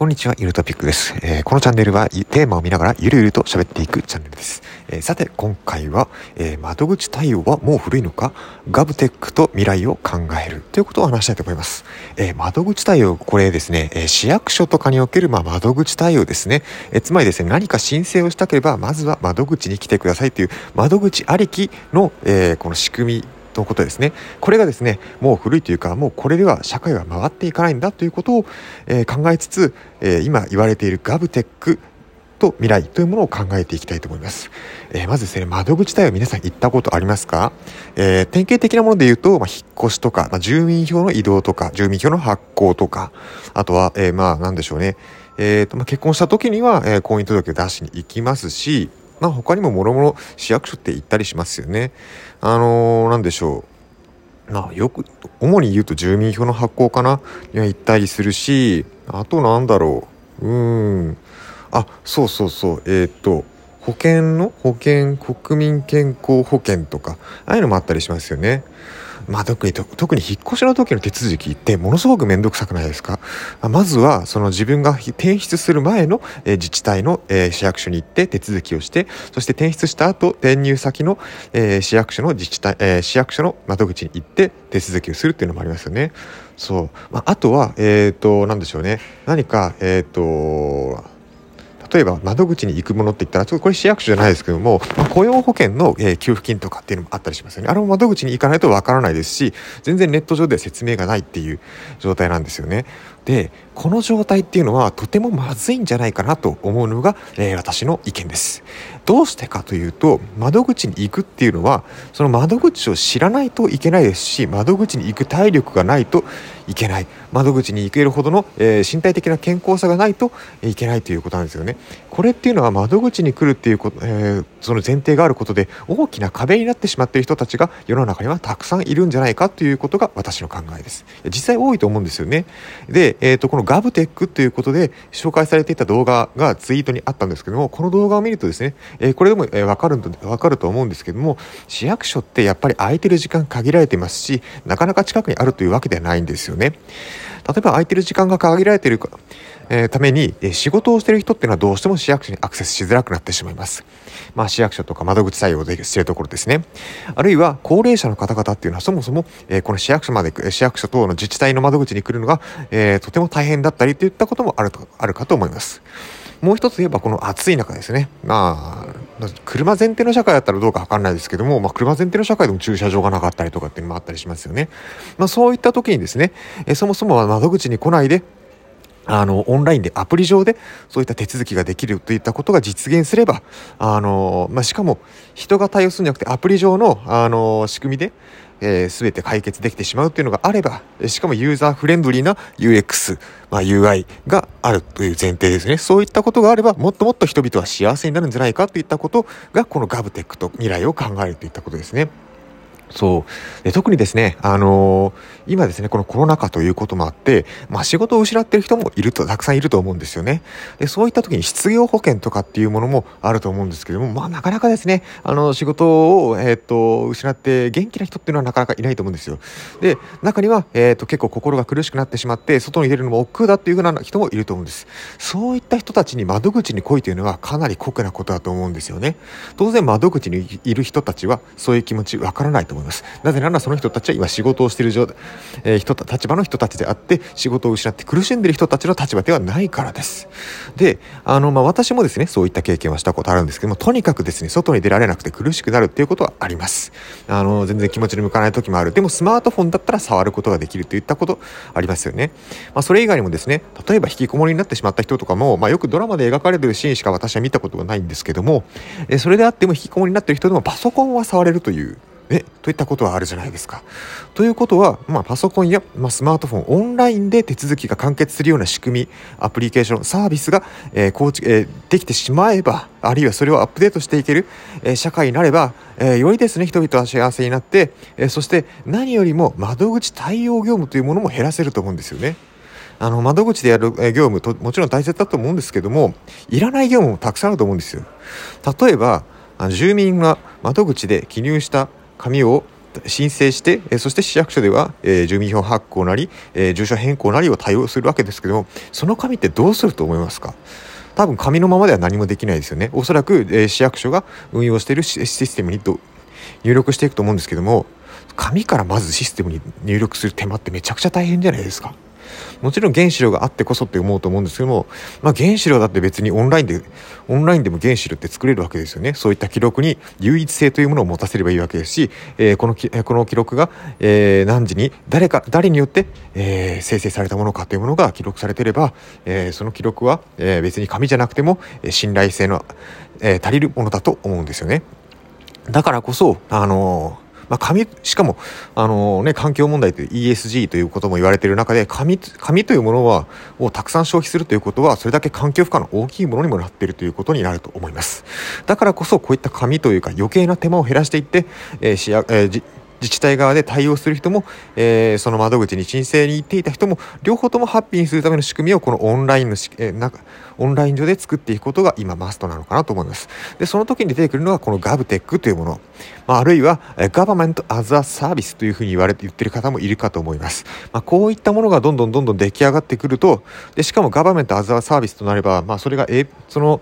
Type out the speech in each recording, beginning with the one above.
こんにちは、ゆるトピックです、えー、このチャンネルはテーマを見ながらゆるゆると喋っていくチャンネルです。えー、さて、今回は、えー、窓口対応はもう古いのか？ガブテックと未来を考えるということを話したいと思います。え窓口対応、これですね、え市役所とかにおける、まあ、窓口対応ですね、えつまりですね、何か申請をしたければ、まずは窓口に来てくださいという窓口ありきの、えこの仕組みのことですね。これがですね、もう古いというか、もうこれでは社会は回っていかないんだということを、えー、考えつつ、えー、今言われているガブテックと未来というものを考えていきたいと思います。えー、まずですね、窓口対応皆さん行ったことありますか、えー、典型的なもので言うと、まあ、引っ越しとか、まあ、住民票の移動とか、住民票の発行とか、あとは、えー、まあ、なんでしょうね、えーとまあ、結婚した時には、えー、婚姻届を出しに行きますし、まあ、他にももろもろ市役所って行ったりしますよね。あのー、なんでしょう。ま、よく、主に言うと住民票の発行かなには行ったりするし、あとなんだろう。うん。あ、そうそうそう。えー、っと、保険の？保険、国民健康保険とか、ああいうのもあったりしますよね。まあ、特に特に引っ越しの時の手続きってものすごく面倒くさくないですか？まずはその自分が転出する前の、え自治体の、え市役所に行って手続きをしてそして転出した後転入先の、え市役所の自治体、え市役所の窓口に行って手続きをするっていうのもありますよね。そう。まあ、あとは、えっ、ー、と、なんでしょうね。何か、えっ、ー、と、例えば窓口に行くものって言ったらちょっとこれ市役所じゃないですけども、まあ、雇用保険の、えー、給付金とかっていうのもあったりしますよね。あれも窓口に行かないとわからないですし全然ネット上では説明がないっていう状態なんですよね。でこの状態っていうのはとてもまずいんじゃないかなと思うのが、えー、私の意見です。どうしてかというと窓口に行くっていうのはその窓口を知らないといけないですし窓口に行く体力がないといけない。窓口に行けるほどの、えー、身体的な健康さがないといけないということなんですよね。これっていうのは窓口に来るっていうこと、えー、その前提があることで大きな壁になってしまっている人たちが世の中にはたくさんいるんじゃないかということが私の考えです。実際多いと思うんですよね。で、えーと、このガブテックということで紹介されていた動画がツイートにあったんですけどもこの動画を見るとですね、え、これでも、えー、分かる分かると思うんですけども市役所ってやっぱり空いてる時間限られていますしなかなか近くにあるというわけではないんですよね例えば空いてる時間が限られているかえー、ために、え、仕事をしている人っていうのはどうしても市役所にアクセスしづらくなってしまいます。まあ、市役所とか窓口対応でしているところですね。あるいは高齢者の方々っていうのはそもそも、えー、この市役所まで、市役所等の自治体の窓口に来るのが、えとても大変だったりといったこともあると、あるかと思います。もう一つ言えばこの暑い中ですね。まあ、車前提の社会だったらどうかわかんないですけども、まあ、車前提の社会でも駐車場がなかったりとかっていうのもあったりしますよね。まあ、そういった時にですね、えそもそも窓口に来ないで、あの、オンラインでアプリ上でそういった手続きができるといったことが実現すれば、あの、まあ、しかも人が対応するんじゃなくてアプリ上の、あの、仕組みで、えー、全て解決できてしまうっていうのがあれば、しかもユーザーフレンドリーな UX、まあ、UI があるという前提ですね。そういったことがあれば、もっともっと人々は幸せになるんじゃないかといったことが、このガブテックと未来を考えるといったことですね。そう。で特にですね、あのー、今ですねこのコロナ禍ということもあって、まあ、仕事を失っている人もいるとたくさんいると思うんですよね。でそういった時に失業保険とかっていうものもあると思うんですけども、まあ、なかなかですねあの仕事を、えーと、失って元気な人っていうのはなかなかいないと思うんですよ。で中には、えーと、結構心が苦しくなってしまって外に出るのも億劫だっていうふうな人もいると思うんです。そういった人たちに窓口に来いというのはかなり酷なことだと思うんですよね。当然窓口にいる人たちはそういう気持ちわからないと思思います。なぜならその人たちは今仕事をしている状態、えー、人立場の人たちであって仕事を失って苦しんでいる人たちの立場ではないからです。で、あの、まあ、私もですね、そういった経験はしたことあるんですけども、とにかくですね、外に出られなくて苦しくなるっていうことはあります。あの、全然気持ちに向かない時もある。でもスマートフォンだったら触ることができるといったことありますよね。まあ、それ以外にもですね、例えば引きこもりになってしまった人とかも、まあ、よくドラマで描かれてるシーンしか私は見たことがないんですけども、えそれであっても引きこもりになっている人でもパソコンは触れるというえといったことはあるじゃないですか。ということは、まあ、パソコンや、まあ、スマートフォンオンラインで手続きが完結するような仕組みアプリケーションサービスが、えー構築えー、できてしまえばあるいはそれをアップデートしていける、えー、社会になれば、えー、よりですね人々は幸せになって、えー、そして何よりも窓口対応業務というものも減らせると思うんですよね。あの窓口でやる業務ともちろん大切だと思うんですけどもいらない業務もたくさんあると思うんですよ。例えば住民が窓口で記入した紙を、申請して、えそして市役所では、え住民票発行なり、え住所変更なりを対応するわけですけどもその紙ってどうすると思いますか多分紙のままでは何もできないですよねおそらく、え市役所が運用しているシステムに入力していくと思うんですけども紙からまずシステムに入力する手間ってめちゃくちゃ大変じゃないですかもちろん原子量があってこそって思うと思うんですけども、まあ、原子量だって別にオンラインでオンラインでも原子量って作れるわけですよねそういった記録に唯一性というものを持たせればいいわけですし、えー、このきこの記録が、えー、何時に誰か誰によって、えー、生成されたものかというものが記録されていれば、えー、その記録は、えー、別に紙じゃなくても信頼性の、えー、足りるものだと思うんですよね。だからこそ、あのーまあ、紙、しかも、あのね、環境問題という ESG ということも言われている中で、紙、紙というものは、をたくさん消費するということは、それだけ環境負荷の大きいものにもなっているということになると思います。だからこそ、こういった紙というか余計な手間を減らしていって、えー、しや、えー自治体側で対応する人も、えー、その窓口に申請に行っていた人も両方ともハッピーにするための仕組みをこのオンラインのし、えー、オンライン上で作っていくことが今マストなのかなと思います。で、その時に出てくるのがこの GovTech というもの、まあ、あるいは Government as a Service というふうに言われて言ってる方もいるかと思います。まあ、こういったものがどんどんどんどん出来上がってくると、で、しかも Government as a Service となれば、まあ、それが、えその、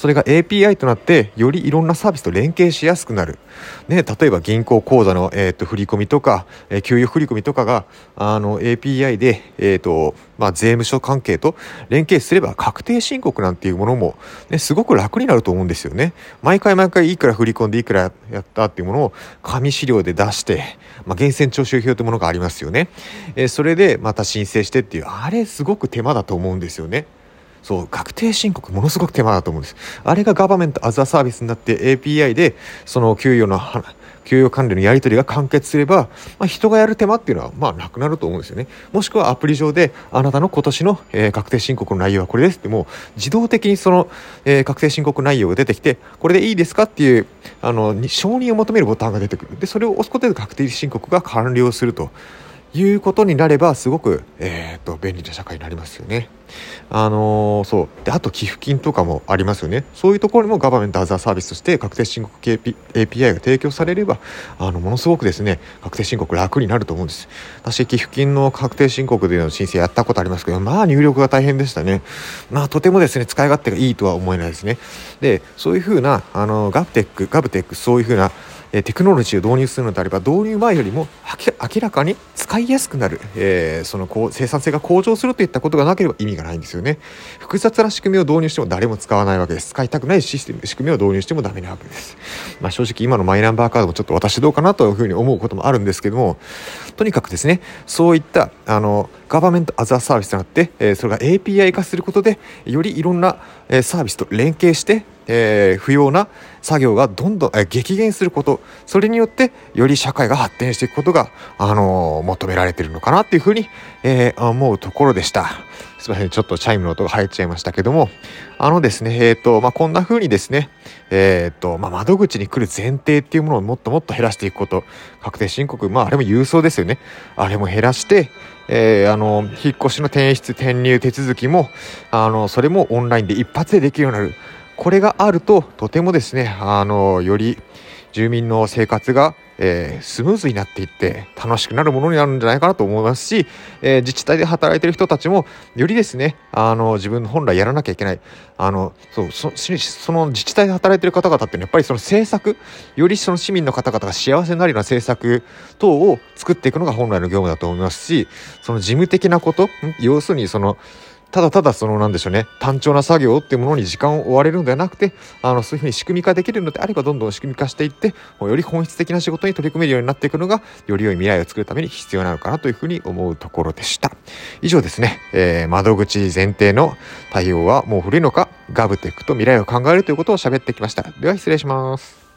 それが API となってよりいろんなサービスと連携しやすくなる、ね、例えば銀行口座の、えーと、振り込みとか、えー、給与振り込みとかがあの API で、えーとまあ、税務署関係と連携すれば確定申告なんていうものも、ね、すごく楽になると思うんですよね。毎回毎回いくら振り込んでいくらやったっていうものを紙資料で出して、まあ、源泉徴収票というものがありますよね。えー、それでまた申請してっていうあれすごく手間だと思うんですよね。そう確定申告ものすごく手間だと思うんですあれがガバメントアザーサービスになって API でその給与の給与管理のやり取りが完結すれば、まあ、人がやる手間っていうのはまあなくなると思うんですよね。もしくはアプリ上であなたの今年の、えー、確定申告の内容はこれですってもう自動的にその、えー、確定申告内容が出てきてこれでいいですかっていうあの承認を求めるボタンが出てくる。でそれを押すことで確定申告が完了すると。いうことになればすごく、えーと、便利な社会になりますよね。あのー、そう。であと寄付金とかもありますよね。そういうところにもガバメントアザーサービスとして確定申告 API が提供されればあのものすごくですね確定申告楽になると思うんです。私寄付金の確定申告での申請やったことありますけどまあ入力が大変でしたね。まあとてもですね使い勝手がいいとは思えないですね。でそういうふうなあのガブテックガブテックそういうふうなえテクノロジーを導入するのであれば導入前よりも明らかに使いやすくなる、えー、そのこう生産性が向上するといったことがなければ意味がないんですよね。複雑な仕組みを導入しても誰も使わないわけです。使いたくないシステム仕組みを導入してもダメなわけです、まあ、正直今のマイナンバーカードもちょっと私どうかなというふうに思うこともあるんですけどもとにかくですねそういったあのガバメントアザーサービスとなって、え、それが API 化することでよりいろんな、え、サービスと連携してえー、不要な作業がどんどん、えー、激減することそれによってより社会が発展していくことが、あのー、求められているのかなっていうふうに、えー、思うところでした。すいません。ちょっとチャイムの音が入っちゃいましたけども、あのですね、えっ、ー、と、まあ、こんな風にですね、えっ、と、まあ、窓口に来る前提っていうものをもっともっと減らしていくこと、確定申告、まあ、あれも郵送ですよね。あれも減らして、えー、あの、引っ越しの転出、転入手続きも、あの、それもオンラインで一発でできるようになる。これがあるととてもですねあのより住民の生活が、えー、スムーズになっていって楽しくなるものになるんじゃないかなと思いますし、えー、自治体で働いている人たちもよりですねあの自分本来やらなきゃいけないあのそうそその自治体で働いている方々っていうのはやっぱりその政策よりその市民の方々が幸せになるような政策等を作っていくのが本来の業務だと思いますしその事務的なこと要するにそのただただそのなんでしょうね単調な作業っていうものに時間を追われるんではなくてあのそういうふうに仕組み化できるのであればどんどん仕組み化していってより本質的な仕事に取り組めるようになっていくのがより良い未来を作るために必要なのかなというふうに思うところでした。以上ですね、えー、窓口前提の対応はもう古いのかガブテックと未来を考えるということを喋ってきました。では失礼します。